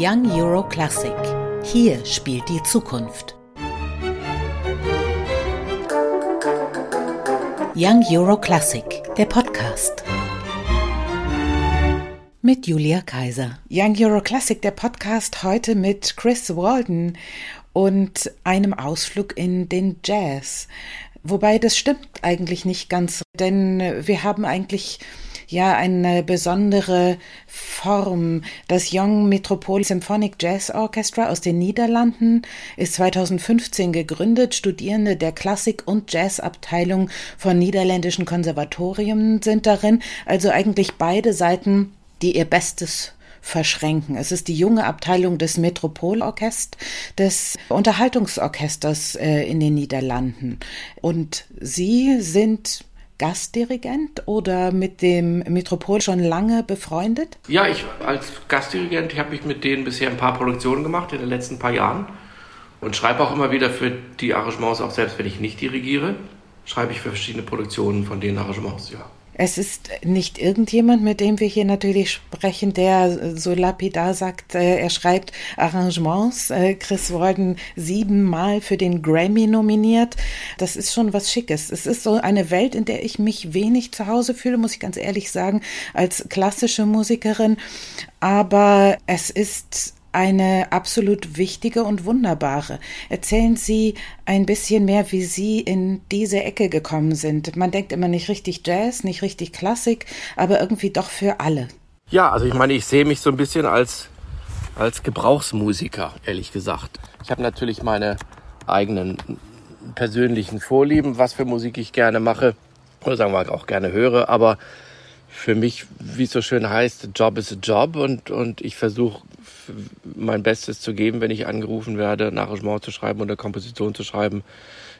Young Euro Classic. Hier spielt die Zukunft. Young Euro Classic, der Podcast. Mit Julia Kaiser. Young Euro Classic, der Podcast heute mit Chris Walden und einem Ausflug in den Jazz. Wobei das stimmt eigentlich nicht ganz, denn wir haben eigentlich ja eine besondere Form. Das Young Metropole Symphonic Jazz Orchestra aus den Niederlanden ist 2015 gegründet. Studierende der Klassik- und Jazzabteilung von niederländischen Konservatorien sind darin, also eigentlich beide Seiten, die ihr Bestes verschränken. Es ist die junge Abteilung des Metropolorchest, des Unterhaltungsorchesters äh, in den Niederlanden. Und Sie sind Gastdirigent oder mit dem Metropol schon lange befreundet? Ja, ich als Gastdirigent habe ich mit denen bisher ein paar Produktionen gemacht in den letzten paar Jahren und schreibe auch immer wieder für die Arrangements, auch selbst wenn ich nicht dirigiere, schreibe ich für verschiedene Produktionen von den Arrangements, ja. Es ist nicht irgendjemand, mit dem wir hier natürlich sprechen, der so lapidar sagt, äh, er schreibt Arrangements. Äh, Chris Walden siebenmal für den Grammy nominiert. Das ist schon was Schickes. Es ist so eine Welt, in der ich mich wenig zu Hause fühle, muss ich ganz ehrlich sagen, als klassische Musikerin. Aber es ist eine absolut wichtige und wunderbare. Erzählen Sie ein bisschen mehr, wie Sie in diese Ecke gekommen sind. Man denkt immer nicht richtig Jazz, nicht richtig Klassik, aber irgendwie doch für alle. Ja, also ich meine, ich sehe mich so ein bisschen als, als Gebrauchsmusiker, ehrlich gesagt. Ich habe natürlich meine eigenen persönlichen Vorlieben, was für Musik ich gerne mache oder sagen wir auch gerne höre, aber für mich, wie es so schön heißt, Job is a Job und, und ich versuche mein Bestes zu geben, wenn ich angerufen werde, ein Arrangement zu schreiben oder Komposition zu schreiben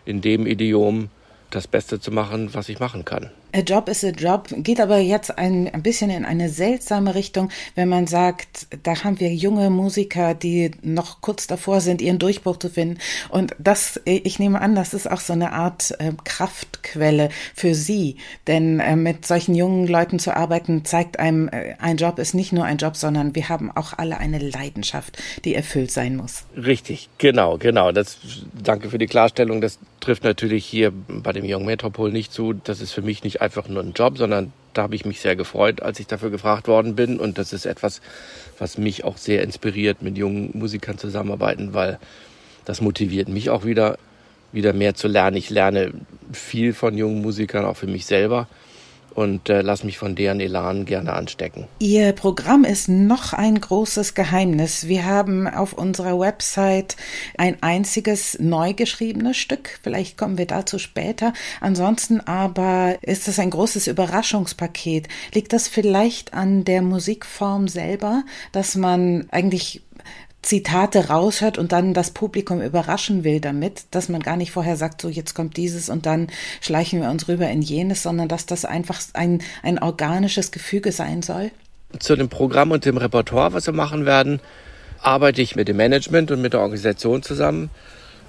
in dem Idiom, das Beste zu machen, was ich machen kann. A Job is a Job geht aber jetzt ein, ein bisschen in eine seltsame Richtung, wenn man sagt, da haben wir junge Musiker, die noch kurz davor sind, ihren Durchbruch zu finden. Und das, ich nehme an, das ist auch so eine Art äh, Kraftquelle für Sie. Denn äh, mit solchen jungen Leuten zu arbeiten, zeigt einem, äh, ein Job ist nicht nur ein Job, sondern wir haben auch alle eine Leidenschaft, die erfüllt sein muss. Richtig, genau, genau. Das, danke für die Klarstellung. Das trifft natürlich hier bei dem Young Metropol nicht zu. Das ist für mich nicht einfach nur ein Job, sondern da habe ich mich sehr gefreut, als ich dafür gefragt worden bin. Und das ist etwas, was mich auch sehr inspiriert, mit jungen Musikern zusammenarbeiten, weil das motiviert mich auch wieder, wieder mehr zu lernen. Ich lerne viel von jungen Musikern, auch für mich selber und äh, lass mich von deren Elan gerne anstecken. Ihr Programm ist noch ein großes Geheimnis. Wir haben auf unserer Website ein einziges neu geschriebenes Stück. Vielleicht kommen wir dazu später. Ansonsten aber ist es ein großes Überraschungspaket. Liegt das vielleicht an der Musikform selber, dass man eigentlich Zitate raushört und dann das Publikum überraschen will damit, dass man gar nicht vorher sagt, so jetzt kommt dieses und dann schleichen wir uns rüber in jenes, sondern dass das einfach ein, ein organisches Gefüge sein soll? Zu dem Programm und dem Repertoire, was wir machen werden, arbeite ich mit dem Management und mit der Organisation zusammen.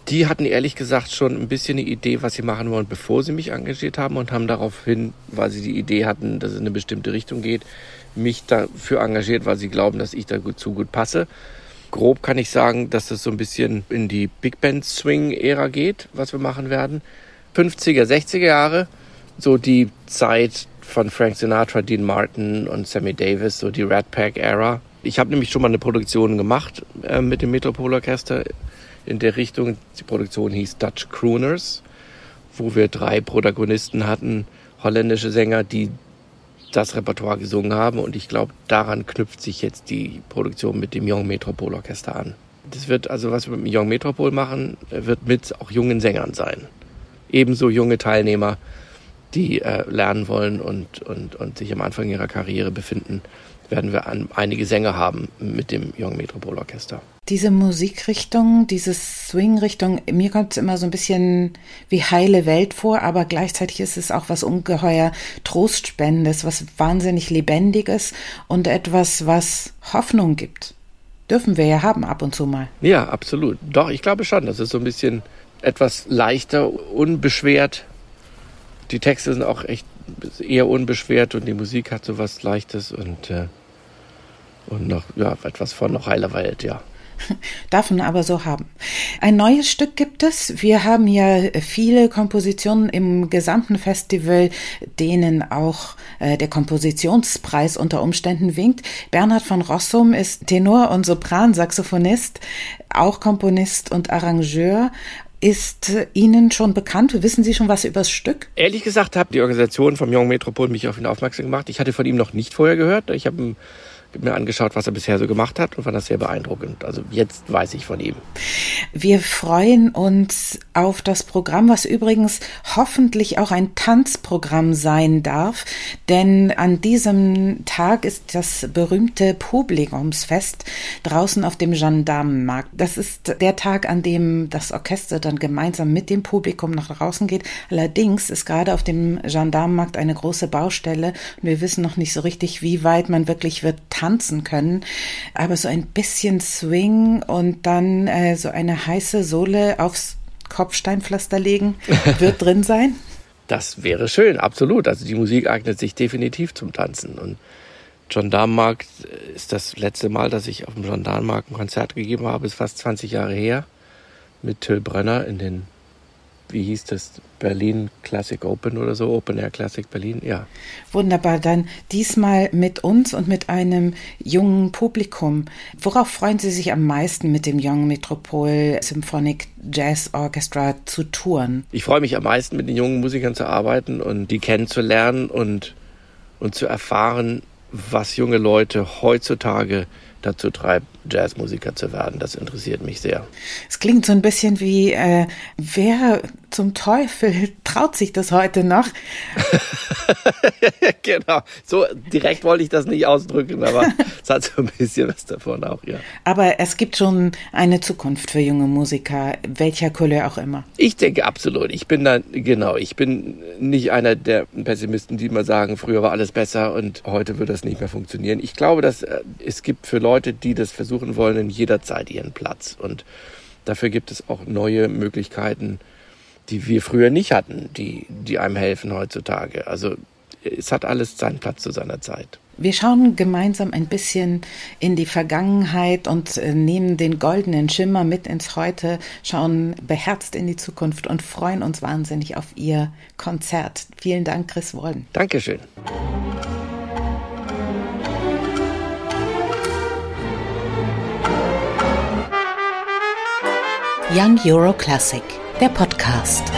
Die hatten ehrlich gesagt schon ein bisschen eine Idee, was sie machen wollen, bevor sie mich engagiert haben und haben daraufhin, weil sie die Idee hatten, dass es in eine bestimmte Richtung geht, mich dafür engagiert, weil sie glauben, dass ich da gut zu gut passe. Grob kann ich sagen, dass das so ein bisschen in die Big Band Swing Ära geht, was wir machen werden. 50er, 60er Jahre, so die Zeit von Frank Sinatra, Dean Martin und Sammy Davis, so die Rat Pack Ära. Ich habe nämlich schon mal eine Produktion gemacht äh, mit dem Metropol Orchester in der Richtung. Die Produktion hieß Dutch Crooners, wo wir drei Protagonisten hatten, holländische Sänger, die das Repertoire gesungen haben. Und ich glaube, daran knüpft sich jetzt die Produktion mit dem Young Metropol Orchester an. Das wird also, was wir mit dem Young Metropol machen, wird mit auch jungen Sängern sein. Ebenso junge Teilnehmer, die äh, lernen wollen und, und, und sich am Anfang ihrer Karriere befinden, werden wir an, einige Sänger haben mit dem Young Metropol Orchester. Diese Musikrichtung, diese Swing-Richtung, mir kommt es immer so ein bisschen wie heile Welt vor, aber gleichzeitig ist es auch was ungeheuer Trostspendendes, was wahnsinnig Lebendiges und etwas, was Hoffnung gibt. Dürfen wir ja haben ab und zu mal. Ja, absolut. Doch, ich glaube schon. Das ist so ein bisschen etwas leichter, unbeschwert. Die Texte sind auch echt eher unbeschwert und die Musik hat so was Leichtes und äh, Und noch, ja, etwas von noch heiler Welt, ja. Darf man aber so haben. Ein neues Stück gibt es. Wir haben ja viele Kompositionen im gesamten Festival, denen auch äh, der Kompositionspreis unter Umständen winkt. Bernhard von Rossum ist Tenor und Sopransaxophonist, auch Komponist und Arrangeur ist Ihnen schon bekannt? Wissen Sie schon was über das Stück? Ehrlich gesagt hat die Organisation vom Young Metropol mich auf ihn aufmerksam gemacht. Ich hatte von ihm noch nicht vorher gehört. Ich habe mir angeschaut, was er bisher so gemacht hat und fand das sehr beeindruckend. Also jetzt weiß ich von ihm. Wir freuen uns auf das Programm, was übrigens hoffentlich auch ein Tanzprogramm sein darf, denn an diesem Tag ist das berühmte Publikumsfest draußen auf dem Gendarmenmarkt. Das ist der Tag, an dem das Orchester dann gemeinsam mit dem Publikum nach draußen geht. Allerdings ist gerade auf dem Gendarmenmarkt eine große Baustelle und wir wissen noch nicht so richtig, wie weit man wirklich wird tanzen können. Aber so ein bisschen Swing und dann äh, so eine heiße Sohle aufs Kopfsteinpflaster legen wird drin sein. Das wäre schön, absolut. Also die Musik eignet sich definitiv zum Tanzen. Und Gendarmenmarkt ist das letzte Mal, dass ich auf dem Gendarmenmarkt ein Konzert gegeben habe, ist fast 20 Jahre her. Mit Till Brenner in den wie hieß das, Berlin Classic Open oder so, Open Air Classic Berlin, ja. Wunderbar, dann diesmal mit uns und mit einem jungen Publikum. Worauf freuen Sie sich am meisten mit dem Young Metropol Symphonic Jazz Orchestra zu touren? Ich freue mich am meisten mit den jungen Musikern zu arbeiten und die kennenzulernen und, und zu erfahren, was junge Leute heutzutage dazu treibt, Jazzmusiker zu werden. Das interessiert mich sehr. Es klingt so ein bisschen wie, äh, wer zum Teufel traut sich das heute noch? genau, so direkt wollte ich das nicht ausdrücken, aber es hat so ein bisschen was davon auch, ja. Aber es gibt schon eine Zukunft für junge Musiker, welcher Couleur auch immer. Ich denke absolut. Ich bin da, genau, ich bin nicht einer der Pessimisten, die immer sagen, früher war alles besser und heute wird das nicht mehr funktionieren. Ich glaube, dass äh, es gibt für Leute, die das versuchen wollen, in jeder Zeit ihren Platz und dafür gibt es auch neue Möglichkeiten, die wir früher nicht hatten, die, die einem helfen heutzutage. Also es hat alles seinen Platz zu seiner Zeit. Wir schauen gemeinsam ein bisschen in die Vergangenheit und äh, nehmen den goldenen Schimmer mit ins Heute, schauen beherzt in die Zukunft und freuen uns wahnsinnig auf Ihr Konzert. Vielen Dank, Chris Wollen. Dankeschön. Young Euro Classic der Podcast.